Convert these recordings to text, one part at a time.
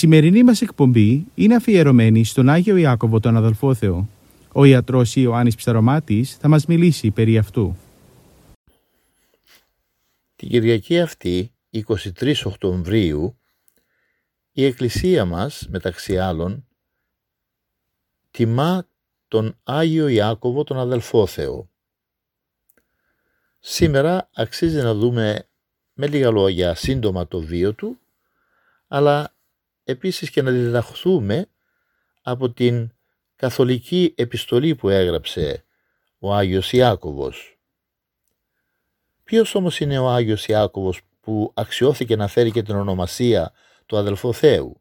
Σημερινή μας εκπομπή είναι αφιερωμένη στον Άγιο Ιάκωβο τον αδελφό Θεό. Ο ιατρός Ιωάννης Ψαρωμάτης θα μας μιλήσει περί αυτού. Την Κυριακή αυτή, 23 Οκτωβρίου, η Εκκλησία μας, μεταξύ άλλων, τιμά τον Άγιο Ιάκωβο τον αδελφό Θεό. Σήμερα αξίζει να δούμε με λίγα λόγια σύντομα το βίο του, αλλά επίσης και να διδαχθούμε από την καθολική επιστολή που έγραψε ο Άγιος Ιάκωβος. Ποιος όμως είναι ο Άγιος Ιάκωβος που αξιώθηκε να φέρει και την ονομασία του αδελφού Θεού;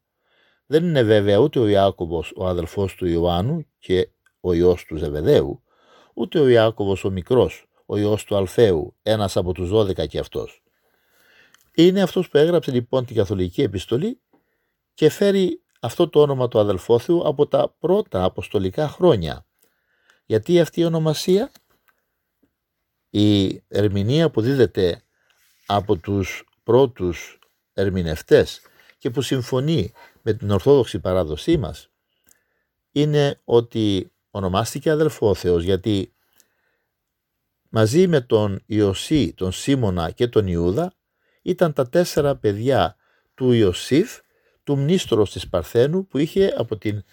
Δεν είναι βέβαια ούτε ο Ιάκωβος ο αδελφός του Ιωάννου και ο ιός του Ζεβεδαίου, ούτε ο Ιάκωβος ο μικρός, ο ιός του Αλφαίου, ένας από τους δώδεκα και αυτός. Είναι αυτός που έγραψε λοιπόν την καθολική επιστολή και φέρει αυτό το όνομα του αδελφόθεου από τα πρώτα αποστολικά χρόνια. Γιατί αυτή η ονομασία, η ερμηνεία που δίδεται από τους πρώτους ερμηνευτές και που συμφωνεί με την ορθόδοξη παράδοσή μας, είναι ότι ονομάστηκε αδελφόθεος γιατί μαζί με τον Ιωσή, τον Σίμωνα και τον Ιούδα ήταν τα τέσσερα παιδιά του Ιωσήφ του μνήστρος της Παρθένου που είχε από την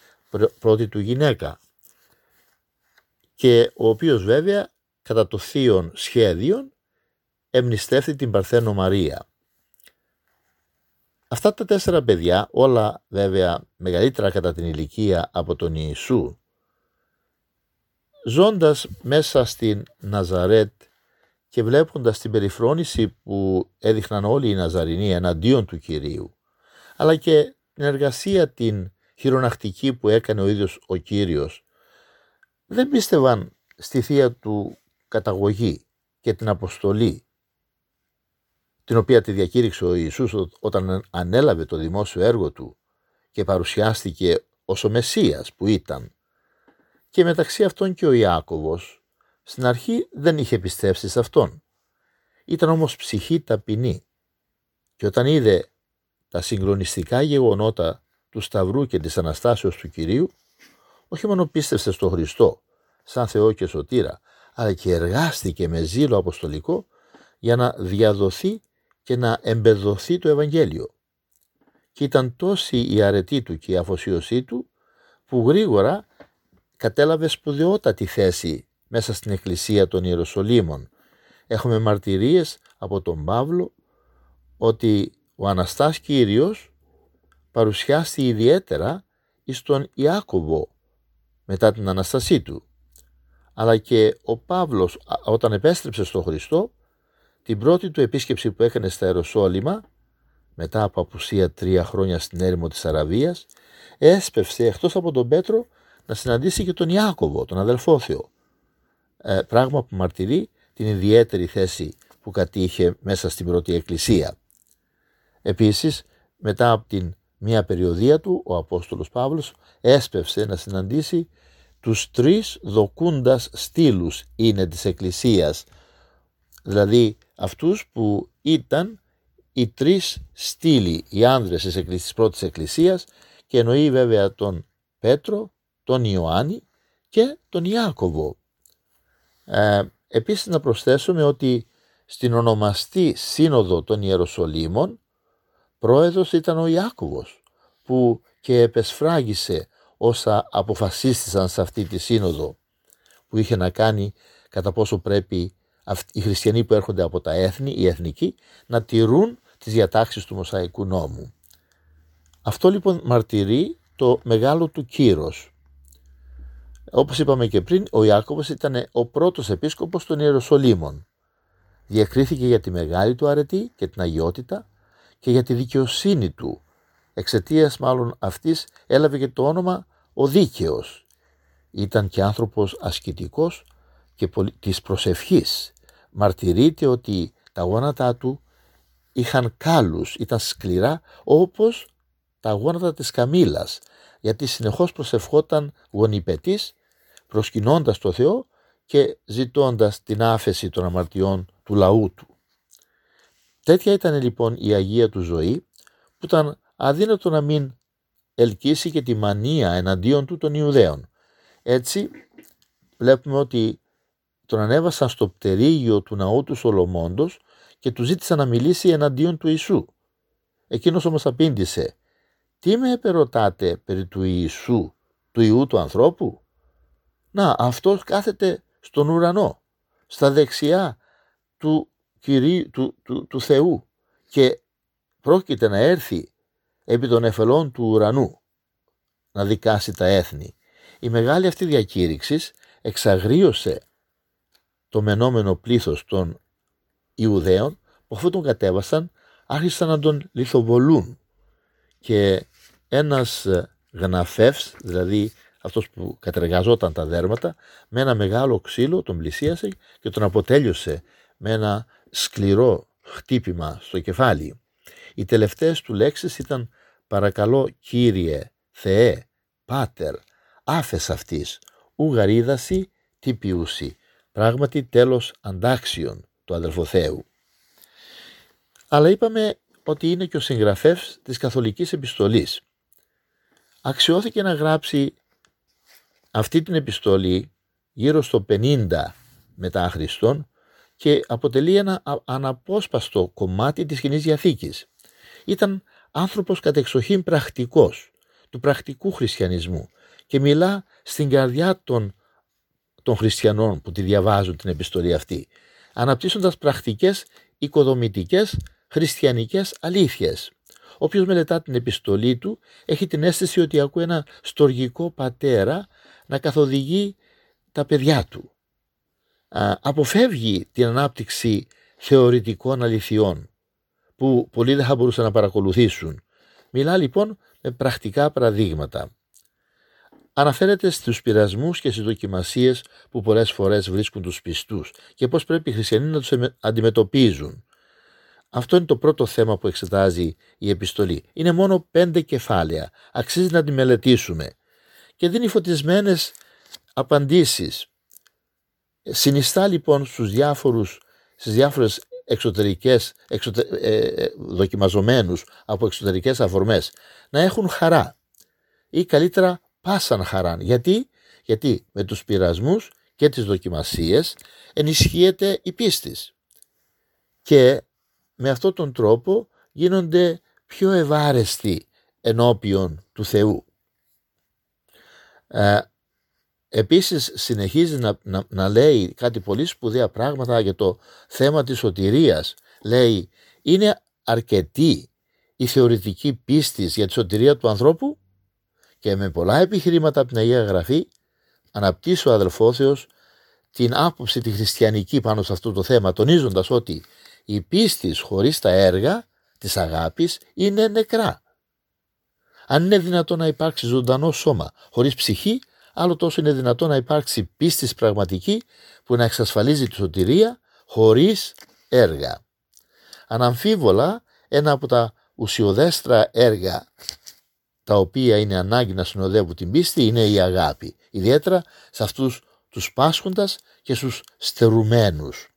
πρώτη του γυναίκα και ο οποίος βέβαια κατά το θείον σχέδιον εμνηστεύει την Παρθένο Μαρία. Αυτά τα τέσσερα παιδιά, όλα βέβαια μεγαλύτερα κατά την ηλικία από τον Ιησού, ζώντας μέσα στην Ναζαρέτ και βλέποντας την περιφρόνηση που έδειχναν όλοι οι Ναζαρινοί εναντίον του Κυρίου, αλλά και την εργασία την χειρονακτική που έκανε ο ίδιος ο Κύριος, δεν πίστευαν στη θεία του καταγωγή και την αποστολή, την οποία τη διακήρυξε ο Ιησούς όταν ανέλαβε το δημόσιο έργο του και παρουσιάστηκε ως ο Μεσσίας που ήταν. Και μεταξύ αυτών και ο Ιάκωβος, στην αρχή δεν είχε πιστέψει σε αυτόν. Ήταν όμως ψυχή ταπεινή και όταν είδε τα συγκλονιστικά γεγονότα του Σταυρού και της Αναστάσεως του Κυρίου, όχι μόνο πίστευσε στο Χριστό σαν Θεό και Σωτήρα, αλλά και εργάστηκε με ζήλο αποστολικό για να διαδοθεί και να εμπεδοθεί το Ευαγγέλιο. Και ήταν τόση η αρετή του και η αφοσίωσή του, που γρήγορα κατέλαβε σπουδαιότατη θέση μέσα στην Εκκλησία των Ιεροσολύμων. Έχουμε μαρτυρίες από τον Παύλο ότι ο Αναστάς Κύριος παρουσιάστη ιδιαίτερα εις τον Ιάκωβο μετά την Αναστασή του. Αλλά και ο Παύλος όταν επέστρεψε στον Χριστό την πρώτη του επίσκεψη που έκανε στα Ιεροσόλυμα μετά από απουσία τρία χρόνια στην έρημο της Αραβίας έσπευσε εκτός από τον Πέτρο να συναντήσει και τον Ιάκωβο, τον αδελφό Θεό. Ε, πράγμα που μαρτυρεί την ιδιαίτερη θέση που κατήχε μέσα στην πρώτη εκκλησία. Επίσης, μετά από την μία περιοδία του, ο Απόστολος Παύλος έσπευσε να συναντήσει τους τρεις δοκούντας στήλους είναι της Εκκλησίας, δηλαδή αυτούς που ήταν οι τρεις στήλοι, οι άνδρες της, της πρώτης Εκκλησίας και εννοεί βέβαια τον Πέτρο, τον Ιωάννη και τον Ιάκωβο. Ε, επίσης να προσθέσουμε ότι στην ονομαστή σύνοδο των Ιεροσολύμων πρόεδρος ήταν ο Ιάκωβος που και επεσφράγισε όσα αποφασίστησαν σε αυτή τη σύνοδο που είχε να κάνει κατά πόσο πρέπει οι χριστιανοί που έρχονται από τα έθνη, οι εθνικοί, να τηρούν τις διατάξεις του Μοσαϊκού νόμου. Αυτό λοιπόν μαρτυρεί το μεγάλο του κύρος Όπως είπαμε και πριν, ο Ιάκωβος ήταν ο πρώτος επίσκοπος των Ιεροσολύμων. Διακρίθηκε για τη μεγάλη του αρετή και την αγιότητα και για τη δικαιοσύνη του. Εξαιτίας μάλλον αυτής έλαβε και το όνομα ο Δίκαιος. Ήταν και άνθρωπος ασκητικός και της προσευχής. Μαρτυρείται ότι τα γόνατά του είχαν κάλους, ήταν σκληρά όπως τα γόνατα της Καμήλας, γιατί συνεχώς προσευχόταν γονιπετής, προσκυνώντας το Θεό και ζητώντας την άφεση των αμαρτιών του λαού του. Τέτοια ήταν λοιπόν η Αγία του ζωή, που ήταν αδύνατο να μην ελκύσει και τη μανία εναντίον του των Ιουδαίων. Έτσι βλέπουμε ότι τον ανέβασαν στο πτερίγιο του ναού του Σολομώντος και του ζήτησαν να μιλήσει εναντίον του Ιησού. Εκείνος όμως απήντησε «Τι με επερωτάτε περί του Ιησού, του Ιού του ανθρώπου» Να, αυτός κάθεται στον ουρανό, στα δεξιά του, κυρί, του, του, του Θεού και πρόκειται να έρθει επί των εφελών του ουρανού να δικάσει τα έθνη. Η μεγάλη αυτή διακήρυξης εξαγρίωσε το μενόμενο πλήθος των Ιουδαίων που αφού τον κατέβασαν άρχισαν να τον λιθοβολούν και ένας γναφεύς, δηλαδή αυτός που κατεργαζόταν τα δέρματα, με ένα μεγάλο ξύλο τον πλησίασε και τον αποτέλειωσε με ένα σκληρό χτύπημα στο κεφάλι. Οι τελευταίες του λέξεις ήταν «Παρακαλώ Κύριε, Θεέ, Πάτερ, άφες αυτής, ουγαρίδαση τυπιούσι». Πράγματι τέλος αντάξιον του αδελφοθέου. Αλλά είπαμε ότι είναι και ο συγγραφεύς της καθολικής επιστολής. Αξιώθηκε να γράψει αυτή την επιστολή γύρω στο 50 μετά Χριστόν και αποτελεί ένα αναπόσπαστο κομμάτι της Κοινής Διαθήκης. Ήταν άνθρωπος κατεξοχήν πρακτικός, του πρακτικού χριστιανισμού και μιλά στην καρδιά των, των χριστιανών που τη διαβάζουν την επιστολή αυτή, αναπτύσσοντας πρακτικές, οικοδομητικές, χριστιανικές αλήθειες. Όποιος μελετά την επιστολή του έχει την αίσθηση ότι ακούει ένα στοργικό πατέρα να καθοδηγεί τα παιδιά του. Αποφεύγει την ανάπτυξη θεωρητικών αληθιών που πολλοί δεν θα μπορούσαν να παρακολουθήσουν. Μιλά λοιπόν με πρακτικά παραδείγματα. Αναφέρεται στους πειρασμούς και στις δοκιμασίες που πολλές φορές βρίσκουν τους πιστούς και πώς πρέπει οι χριστιανοί να τους αντιμετωπίζουν. Αυτό είναι το πρώτο θέμα που εξετάζει η επιστολή. Είναι μόνο πέντε κεφάλαια. Αξίζει να τη μελετήσουμε. Και δίνει φωτισμένες απαντήσεις. Συνιστά λοιπόν στους διάφορους, στις διάφορες εξωτερικές, εξωτε, ε, ε, δοκιμαζομένους από εξωτερικές αφορμές να έχουν χαρά ή καλύτερα πάσαν χαρά. Γιατί, Γιατί με τους πειρασμούς και τις δοκιμασίες ενισχύεται η πίστη. Και με αυτόν τον τρόπο γίνονται πιο ευάρεστοι ενώπιον του Θεού. Ε, επίσης συνεχίζει να, να, να λέει κάτι πολύ σπουδαία πράγματα για το θέμα της σωτηρίας. Λέει είναι αρκετή η θεωρητική πίστη για τη σωτηρία του ανθρώπου και με πολλά επιχειρήματα από την Αγία Γραφή αναπτύσσει ο αδελφόθεος την άποψη τη χριστιανική πάνω σε αυτό το θέμα τονίζοντας ότι η πίστη χωρίς τα έργα της αγάπης είναι νεκρά. Αν είναι δυνατό να υπάρξει ζωντανό σώμα χωρίς ψυχή, άλλο τόσο είναι δυνατό να υπάρξει πίστης πραγματική που να εξασφαλίζει τη σωτηρία χωρίς έργα. Αναμφίβολα, ένα από τα ουσιοδέστρα έργα τα οποία είναι ανάγκη να συνοδεύουν την πίστη είναι η αγάπη, ιδιαίτερα σε αυτούς τους πάσχοντας και στους στερουμένους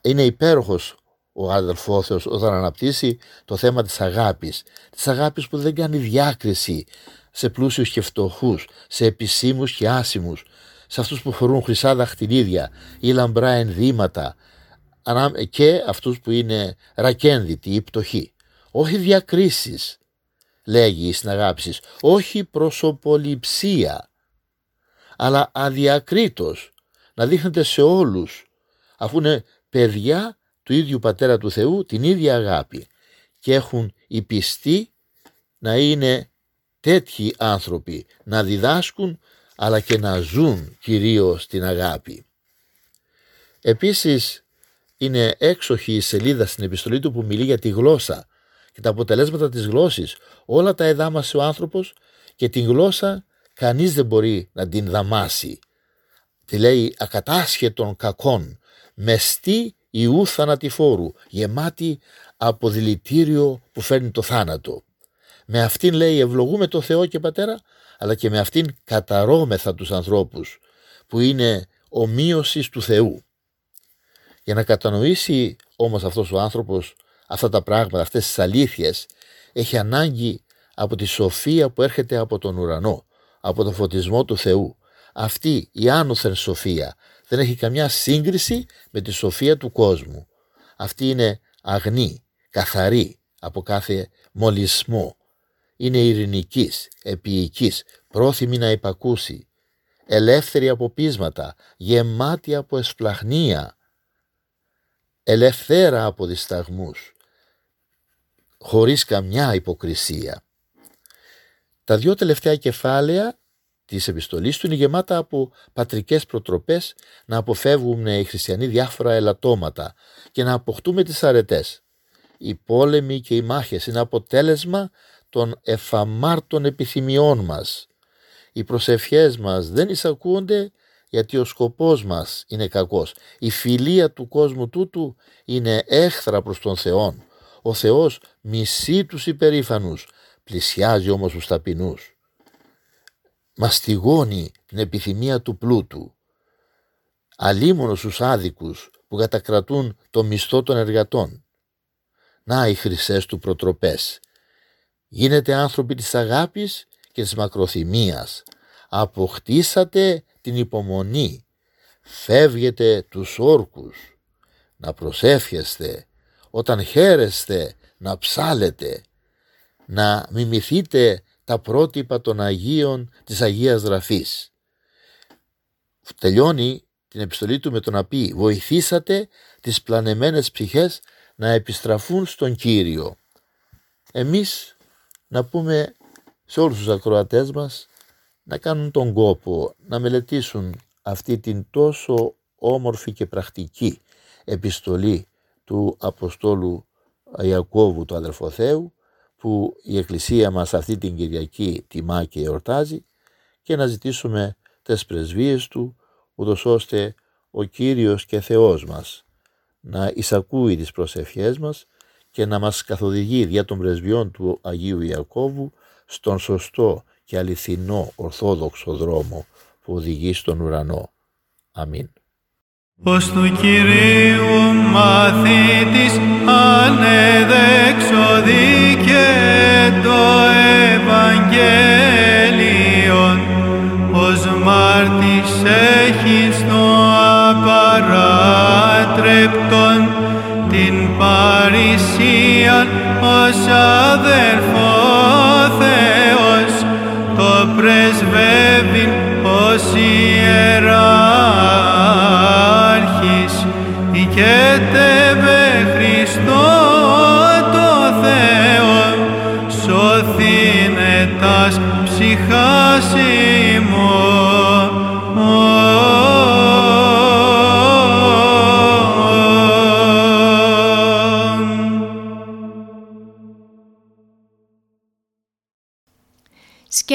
είναι υπέροχος ο αδελφός όταν αναπτύσσει το θέμα της αγάπης. Της αγάπης που δεν κάνει διάκριση σε πλούσιους και φτωχούς, σε επισήμους και άσημους, σε αυτούς που φορούν χρυσά δαχτυλίδια ή λαμπρά ενδύματα και αυτούς που είναι ρακένδυτοι ή πτωχοί. Όχι διακρίσεις, λέγει στην αγάπη όχι προσωποληψία, αλλά αδιακρίτως να δείχνεται σε όλους, αφού είναι παιδιά του ίδιου Πατέρα του Θεού την ίδια αγάπη και έχουν οι πιστοί να είναι τέτοιοι άνθρωποι, να διδάσκουν αλλά και να ζουν κυρίως την αγάπη. Επίσης είναι έξοχη η σελίδα στην επιστολή του που μιλεί για τη γλώσσα και τα αποτελέσματα της γλώσσης. Όλα τα εδάμασε ο άνθρωπος και την γλώσσα κανείς δεν μπορεί να την δαμάσει. Τη λέει ακατάσχετων κακών, μεστή ιού θανατηφόρου, γεμάτη από δηλητήριο που φέρνει το θάνατο. Με αυτήν λέει ευλογούμε το Θεό και Πατέρα, αλλά και με αυτήν καταρώμεθα τους ανθρώπους, που είναι ομοίωσης του Θεού. Για να κατανοήσει όμως αυτός ο άνθρωπος αυτά τα πράγματα, αυτές τις αλήθειες, έχει ανάγκη από τη σοφία που έρχεται από τον ουρανό, από το φωτισμό του Θεού. Αυτή η άνωθεν σοφία δεν έχει καμιά σύγκριση με τη σοφία του κόσμου. Αυτή είναι αγνή, καθαρή από κάθε μολυσμό. Είναι ειρηνικής, επίοικης, πρόθυμη να υπακούσει, ελεύθερη από πείσματα, γεμάτη από εσπλαχνία, ελευθέρα από δισταγμούς, χωρίς καμιά υποκρισία. Τα δυο τελευταία κεφάλαια της επιστολής του είναι γεμάτα από πατρικές προτροπές να αποφεύγουν οι χριστιανοί διάφορα ελαττώματα και να αποκτούμε τις αρετές. Οι πόλεμοι και οι μάχες είναι αποτέλεσμα των εφαμάρτων επιθυμιών μας. Οι προσευχές μας δεν εισακούονται γιατί ο σκοπός μας είναι κακός. Η φιλία του κόσμου τούτου είναι έχθρα προς τον Θεό. Ο Θεός μισεί τους υπερήφανους, πλησιάζει όμως τους ταπεινούς. Μαστιγώνει την επιθυμία του πλούτου. Αλίμονο στους άδικους που κατακρατούν το μισθό των εργατών. Να οι χρυσές του προτροπές. Γίνετε άνθρωποι της αγάπης και της μακροθυμίας. Αποκτήσατε την υπομονή. Φεύγετε τους όρκους. Να προσεύχεστε. Όταν χαίρεστε να ψάλετε. Να μιμηθείτε τα πρότυπα των Αγίων της Αγίας Γραφής. Τελειώνει την επιστολή του με το να πει «Βοηθήσατε τις πλανεμένες ψυχές να επιστραφούν στον Κύριο». Εμείς να πούμε σε όλους τους ακροατές μας να κάνουν τον κόπο να μελετήσουν αυτή την τόσο όμορφη και πρακτική επιστολή του Αποστόλου Ιακώβου του αδελφοθέου που η Εκκλησία μας αυτή την Κυριακή τιμά και εορτάζει και να ζητήσουμε τις πρεσβείες του ούτως ώστε ο Κύριος και Θεός μας να εισακούει τις προσευχές μας και να μας καθοδηγεί δια των πρεσβειών του Αγίου Ιακώβου στον σωστό και αληθινό ορθόδοξο δρόμο που οδηγεί στον ουρανό. Αμήν. Ως του Κυρίου μαθήτης ανεδεξοδεί και το Ευαγγέλιον ως μάρτης έχεις στο απαράτρεπτον την παρησία ως αδερφό Θεός το πρεσβεύει ως ιεράρχης. Οικέτευε Χριστό το Θεό σωθήνε τας ψυχάς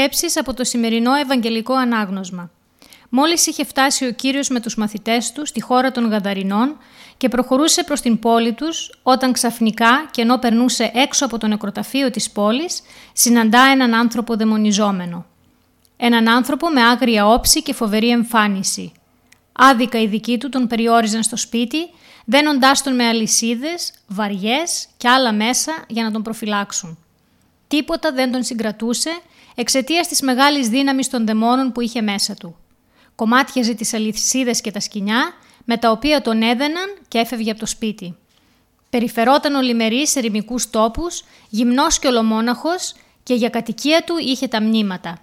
Σκέψεις από το σημερινό Ευαγγελικό Ανάγνωσμα. Μόλις είχε φτάσει ο Κύριος με τους μαθητές του στη χώρα των Γαδαρινών και προχωρούσε προς την πόλη τους, όταν ξαφνικά και ενώ περνούσε έξω από το νεκροταφείο της πόλης, συναντά έναν άνθρωπο δαιμονιζόμενο. Έναν άνθρωπο με άγρια όψη και φοβερή εμφάνιση. Άδικα οι δικοί του τον περιόριζαν στο σπίτι, δένοντάς τον με αλυσίδες, βαριές και άλλα μέσα για να τον προφυλάξουν. Τίποτα δεν τον συγκρατούσε εξαιτίας της μεγάλης δύναμης των δαιμόνων που είχε μέσα του. Κομμάτιαζε τι αλυσίδες και τα σκοινιά, με τα οποία τον έδαιναν και έφευγε από το σπίτι. Περιφερόταν ολημερή σε ερημικού τόπους, γυμνός και ολομόναχος, και για κατοικία του είχε τα μνήματα.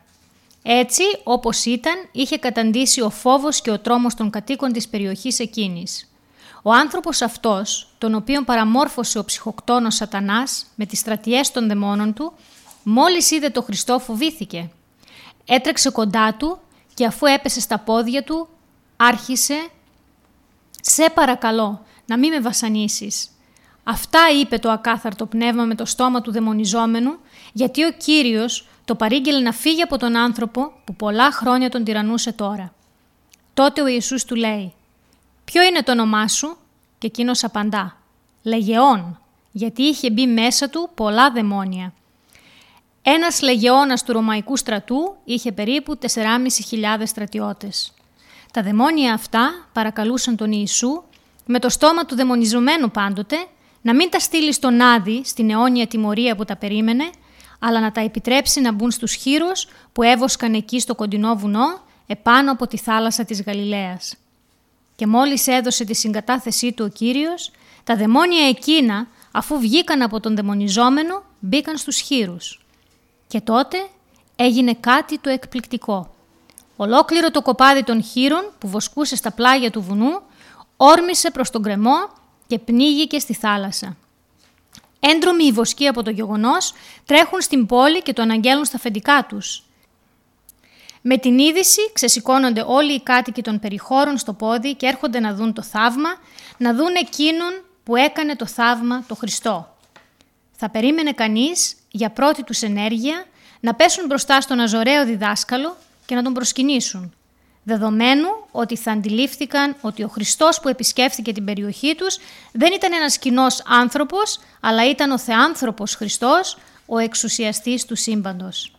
Έτσι, όπως ήταν, είχε καταντήσει ο φόβος και ο τρόμος των κατοίκων της περιοχής εκείνης. Ο άνθρωπος αυτός, τον οποίον παραμόρφωσε ο ψυχοκτόνος σατανάς με τις στρατιές των δαιμόνων του, Μόλις είδε το Χριστό φοβήθηκε. Έτρεξε κοντά του και αφού έπεσε στα πόδια του, άρχισε «Σε παρακαλώ, να μην με βασανίσεις». Αυτά είπε το ακάθαρτο πνεύμα με το στόμα του δαιμονιζόμενου, γιατί ο Κύριος το παρήγγελε να φύγει από τον άνθρωπο που πολλά χρόνια τον τυραννούσε τώρα. Τότε ο Ιησούς του λέει «Ποιο είναι το όνομά σου» και εκείνος απαντά «Λεγεών» γιατί είχε μπει μέσα του πολλά δαιμόνια. Ένας λεγεώνας του Ρωμαϊκού στρατού είχε περίπου 4.500 στρατιώτες. Τα δαιμόνια αυτά παρακαλούσαν τον Ιησού, με το στόμα του δαιμονιζομένου πάντοτε, να μην τα στείλει στον Άδη, στην αιώνια τιμωρία που τα περίμενε, αλλά να τα επιτρέψει να μπουν στους χείρους που έβοσκαν εκεί στο κοντινό βουνό, επάνω από τη θάλασσα της Γαλιλαίας. Και μόλις έδωσε τη συγκατάθεσή του ο Κύριος, τα δαιμόνια εκείνα, αφού βγήκαν από τον δαιμονιζόμενο, μπήκαν στους χείρους. Και τότε έγινε κάτι το εκπληκτικό. Ολόκληρο το κοπάδι των χείρων που βοσκούσε στα πλάγια του βουνού, όρμησε προς τον κρεμό και πνίγηκε στη θάλασσα. Έντρομοι οι βοσκοί από το γεγονός τρέχουν στην πόλη και το αναγγέλουν στα αφεντικά τους. Με την είδηση ξεσηκώνονται όλοι οι κάτοικοι των περιχώρων στο πόδι και έρχονται να δουν το θαύμα, να δουν εκείνον που έκανε το θαύμα το Χριστό. Θα περίμενε κανείς για πρώτη τους ενέργεια να πέσουν μπροστά στον αζωραίο διδάσκαλο και να τον προσκυνήσουν. Δεδομένου ότι θα αντιλήφθηκαν ότι ο Χριστός που επισκέφθηκε την περιοχή τους δεν ήταν ένας κοινός άνθρωπος, αλλά ήταν ο Θεάνθρωπος Χριστός, ο εξουσιαστής του σύμπαντος.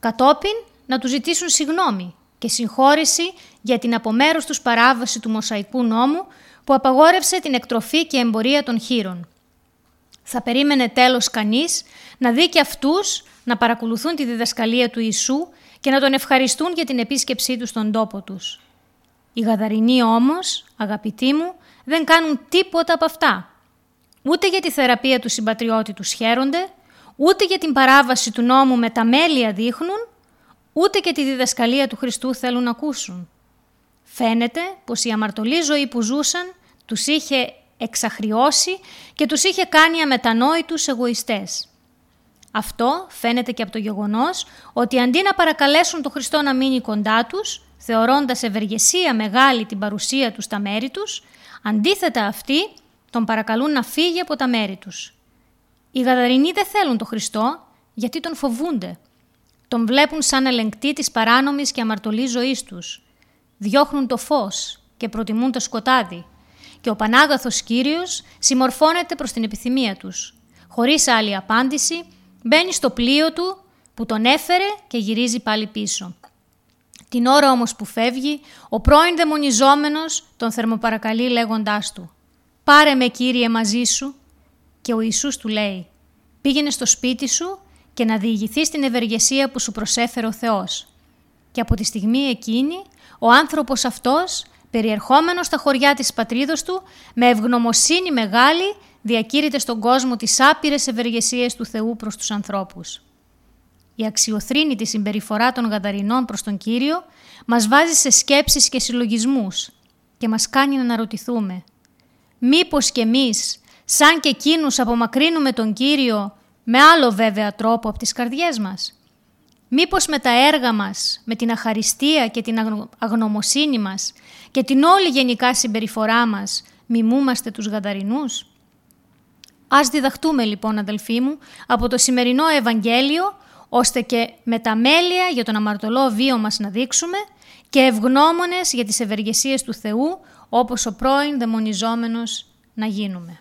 Κατόπιν να του ζητήσουν συγνώμη και συγχώρηση για την από μέρους τους παράβαση του Μοσαϊκού νόμου που απαγόρευσε την εκτροφή και εμπορία των χείρων. Θα περίμενε τέλος κανείς να δει και αυτούς να παρακολουθούν τη διδασκαλία του Ιησού και να τον ευχαριστούν για την επίσκεψή τους στον τόπο τους. Οι Γαδαρινοί όμως, αγαπητοί μου, δεν κάνουν τίποτα από αυτά. Ούτε για τη θεραπεία του συμπατριώτη τους χαίρονται, ούτε για την παράβαση του νόμου με τα μέλια δείχνουν, ούτε και τη διδασκαλία του Χριστού θέλουν να ακούσουν. Φαίνεται πως η αμαρτωλή ζωή που ζούσαν τους είχε εξαχριώσει και τους είχε κάνει αμετανόητους εγωιστές. Αυτό φαίνεται και από το γεγονός ότι αντί να παρακαλέσουν τον Χριστό να μείνει κοντά τους, θεωρώντας ευεργεσία μεγάλη την παρουσία τους στα μέρη τους, αντίθετα αυτοί τον παρακαλούν να φύγει από τα μέρη τους. Οι Γαδαρινοί δεν θέλουν τον Χριστό γιατί τον φοβούνται. Τον βλέπουν σαν ελεγκτή της παράνομης και αμαρτωλής ζωής τους. Διώχνουν το φως και προτιμούν το σκοτάδι. Και ο Πανάγαθος Κύριος συμμορφώνεται προς την επιθυμία τους. Χωρίς άλλη απάντηση, Μπαίνει στο πλοίο του που τον έφερε και γυρίζει πάλι πίσω. Την ώρα όμως που φεύγει, ο πρώην δαιμονιζόμενος τον θερμοπαρακαλεί λέγοντάς του «Πάρε με Κύριε μαζί σου» και ο Ιησούς του λέει «Πήγαινε στο σπίτι σου και να διηγηθείς την ευεργεσία που σου προσέφερε ο Θεός». Και από τη στιγμή εκείνη, ο άνθρωπος αυτός, περιερχόμενος στα χωριά της πατρίδος του, με ευγνωμοσύνη μεγάλη, διακήρυται στον κόσμο τις άπειρες ευεργεσίες του Θεού προς τους ανθρώπους. Η αξιοθρύνητη συμπεριφορά των Γαδαρινών προς τον Κύριο μας βάζει σε σκέψεις και συλλογισμούς και μας κάνει να αναρωτηθούμε μήπως κι εμείς, σαν και εκείνους απομακρύνουμε τον Κύριο με άλλο βέβαια τρόπο από τις καρδιές μας. Μήπως με τα έργα μας, με την αχαριστία και την αγνωμοσύνη μας και την όλη γενικά συμπεριφορά μας μιμούμαστε τους Γαδαρινούς. Ας διδαχτούμε λοιπόν αδελφοί μου από το σημερινό Ευαγγέλιο ώστε και με τα μέλια για τον αμαρτωλό βίο μας να δείξουμε και ευγνώμονες για τις ευεργεσίες του Θεού όπως ο πρώην δαιμονιζόμενος να γίνουμε.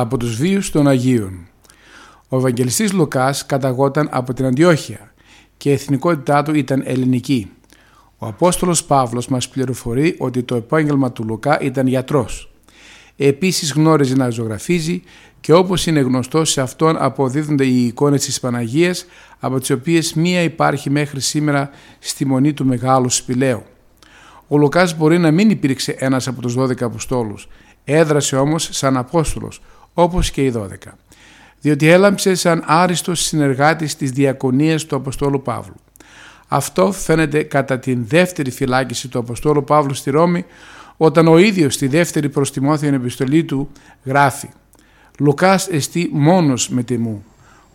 Από τους βίους των Αγίων. Ο Ευαγγελιστής Λουκάς καταγόταν από την Αντιόχεια και η εθνικότητά του ήταν ελληνική. Ο Απόστολος Παύλος μας πληροφορεί ότι το επάγγελμα του Λουκά ήταν γιατρός. Επίσης γνώριζε να ζωγραφίζει και όπως είναι γνωστό σε αυτόν αποδίδονται οι εικόνες της Παναγίας από τις οποίες μία υπάρχει μέχρι σήμερα στη μονή του Μεγάλου Σπηλαίου. Ο Λουκάς μπορεί να μην υπήρξε ένας από τους 12 Αποστόλους, έδρασε όμως σαν Απόστολος, όπως και οι 12 διότι έλαμψε σαν άριστος συνεργάτης της διακονίας του Αποστόλου Παύλου. Αυτό φαίνεται κατά την δεύτερη φυλάκιση του Αποστόλου Παύλου στη Ρώμη, όταν ο ίδιος στη δεύτερη προς Τιμόθεων επιστολή του γράφει «Λουκάς εστί μόνος με τιμού,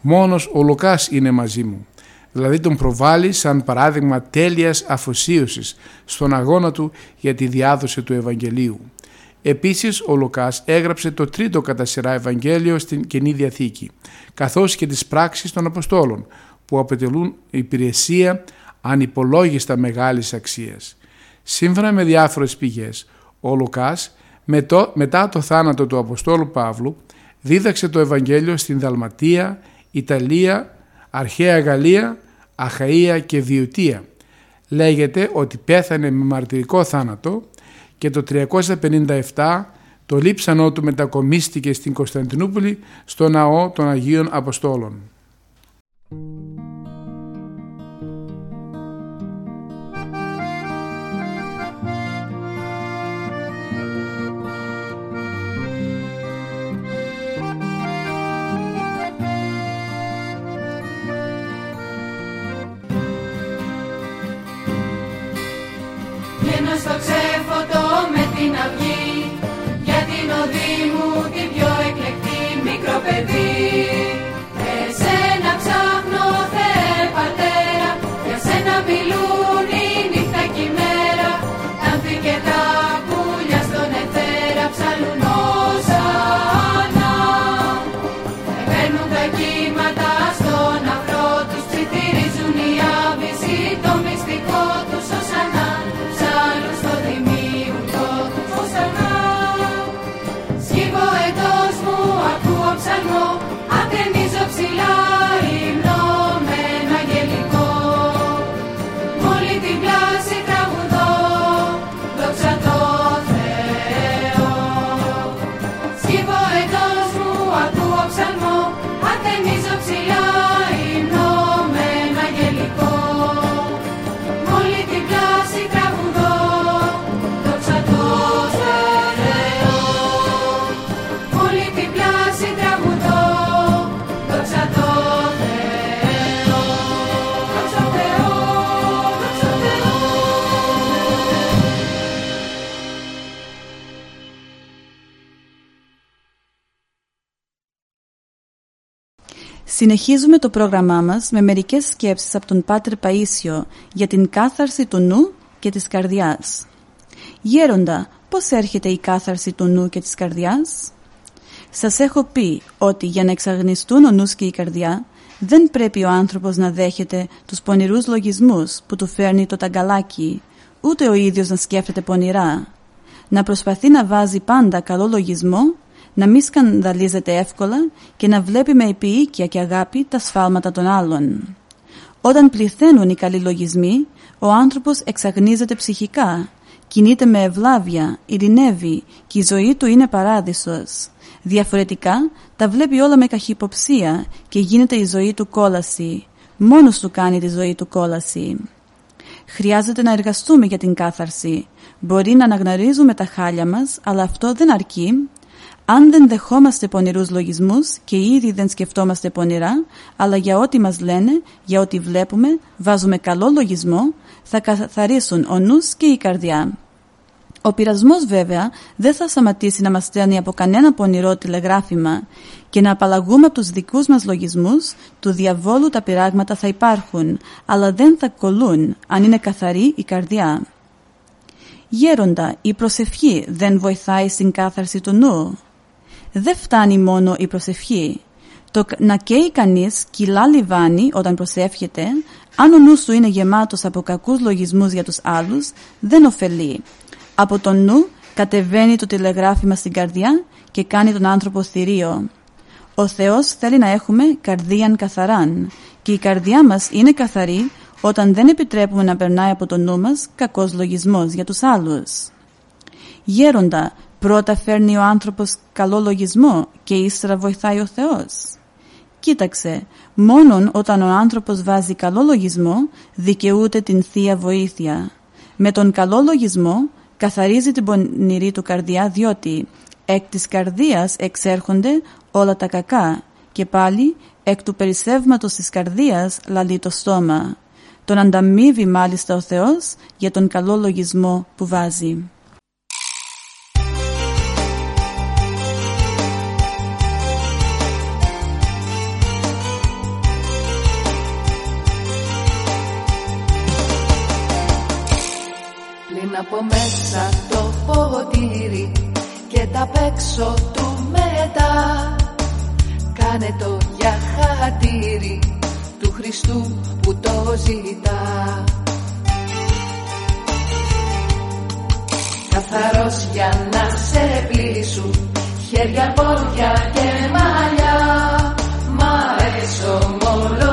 μόνος ο Λουκάς είναι μαζί μου». Δηλαδή τον προβάλλει σαν παράδειγμα τέλειας αφοσίωσης στον αγώνα του για τη διάδοση του Ευαγγελίου. Επίσης ο Λουκάς έγραψε το τρίτο κατά σειρά Ευαγγέλιο στην Καινή Διαθήκη, καθώς και τις πράξεις των Αποστόλων, που αποτελούν υπηρεσία ανυπολόγιστα μεγάλης αξίας. Σύμφωνα με διάφορες πηγές, ο Λουκάς μετά το θάνατο του Αποστόλου Παύλου δίδαξε το Ευαγγέλιο στην Δαλματία, Ιταλία, Αρχαία Γαλλία, Αχαΐα και Βιωτία. Λέγεται ότι πέθανε με μαρτυρικό θάνατο και το 357 το λείψανό του μετακομίστηκε στην Κωνσταντινούπολη στο ναό των Αγίων Αποστόλων. enough. Συνεχίζουμε το πρόγραμμά μας με μερικές σκέψεις από τον Πάτερ Παΐσιο για την κάθαρση του νου και της καρδιάς. Γέροντα, πώς έρχεται η κάθαρση του νου και της καρδιάς; Σας έχω πει ότι για να εξαγνιστούν ο νους και η καρδιά δεν πρέπει ο άνθρωπος να δέχεται τους πονηρούς λογισμούς που του φέρνει το ταγκαλάκι, ούτε ο ίδιος να σκέφτεται πονηρά. Να προσπαθεί να βάζει πάντα καλό λογισμό να μην σκανδαλίζεται εύκολα και να βλέπει με επίοικια και αγάπη τα σφάλματα των άλλων. Όταν πληθαίνουν οι καλοί λογισμοί, ο άνθρωπος εξαγνίζεται ψυχικά, κινείται με ευλάβεια, ειρηνεύει και η ζωή του είναι παράδεισος. Διαφορετικά τα βλέπει όλα με καχυποψία και γίνεται η ζωή του κόλαση. Μόνος του κάνει τη ζωή του κόλαση. Χρειάζεται να εργαστούμε για την κάθαρση. Μπορεί να αναγνωρίζουμε τα χάλια μας, αλλά αυτό δεν αρκεί αν δεν δεχόμαστε πονηρούς λογισμούς και ήδη δεν σκεφτόμαστε πονηρά, αλλά για ό,τι μας λένε, για ό,τι βλέπουμε, βάζουμε καλό λογισμό, θα καθαρίσουν ο νους και η καρδιά. Ο πειρασμός βέβαια δεν θα σταματήσει να μας στέλνει από κανένα πονηρό τηλεγράφημα και να απαλλαγούμε από τους δικούς μας λογισμούς, του διαβόλου τα πειράγματα θα υπάρχουν, αλλά δεν θα κολλούν αν είναι καθαρή η καρδιά. Γέροντα, η προσευχή δεν βοηθάει στην κάθαρση του νου δεν φτάνει μόνο η προσευχή. Το να καίει κανείς κιλά λιβάνι όταν προσεύχεται, αν ο νους του είναι γεμάτος από κακούς λογισμούς για τους άλλους, δεν ωφελεί. Από τον νου κατεβαίνει το τηλεγράφημα στην καρδιά και κάνει τον άνθρωπο θηρίο. Ο Θεός θέλει να έχουμε καρδίαν καθαράν και η καρδιά μας είναι καθαρή όταν δεν επιτρέπουμε να περνάει από το νου μας κακός λογισμός για τους άλλους. Γέροντα, πρώτα φέρνει ο άνθρωπος καλό λογισμό και ύστερα βοηθάει ο Θεός. Κοίταξε, μόνον όταν ο άνθρωπος βάζει καλό λογισμό δικαιούται την Θεία Βοήθεια. Με τον καλό λογισμό καθαρίζει την πονηρή του καρδιά διότι εκ της καρδίας εξέρχονται όλα τα κακά και πάλι εκ του περισσεύματος της καρδίας λαλεί το στόμα. Τον ανταμείβει μάλιστα ο Θεός για τον καλό λογισμό που βάζει. Του Χριστού που το ζητά. Καθαρός για να σε πλήσουν χέρια, πόδια και μαλλιά. Μα εξομολογήσουν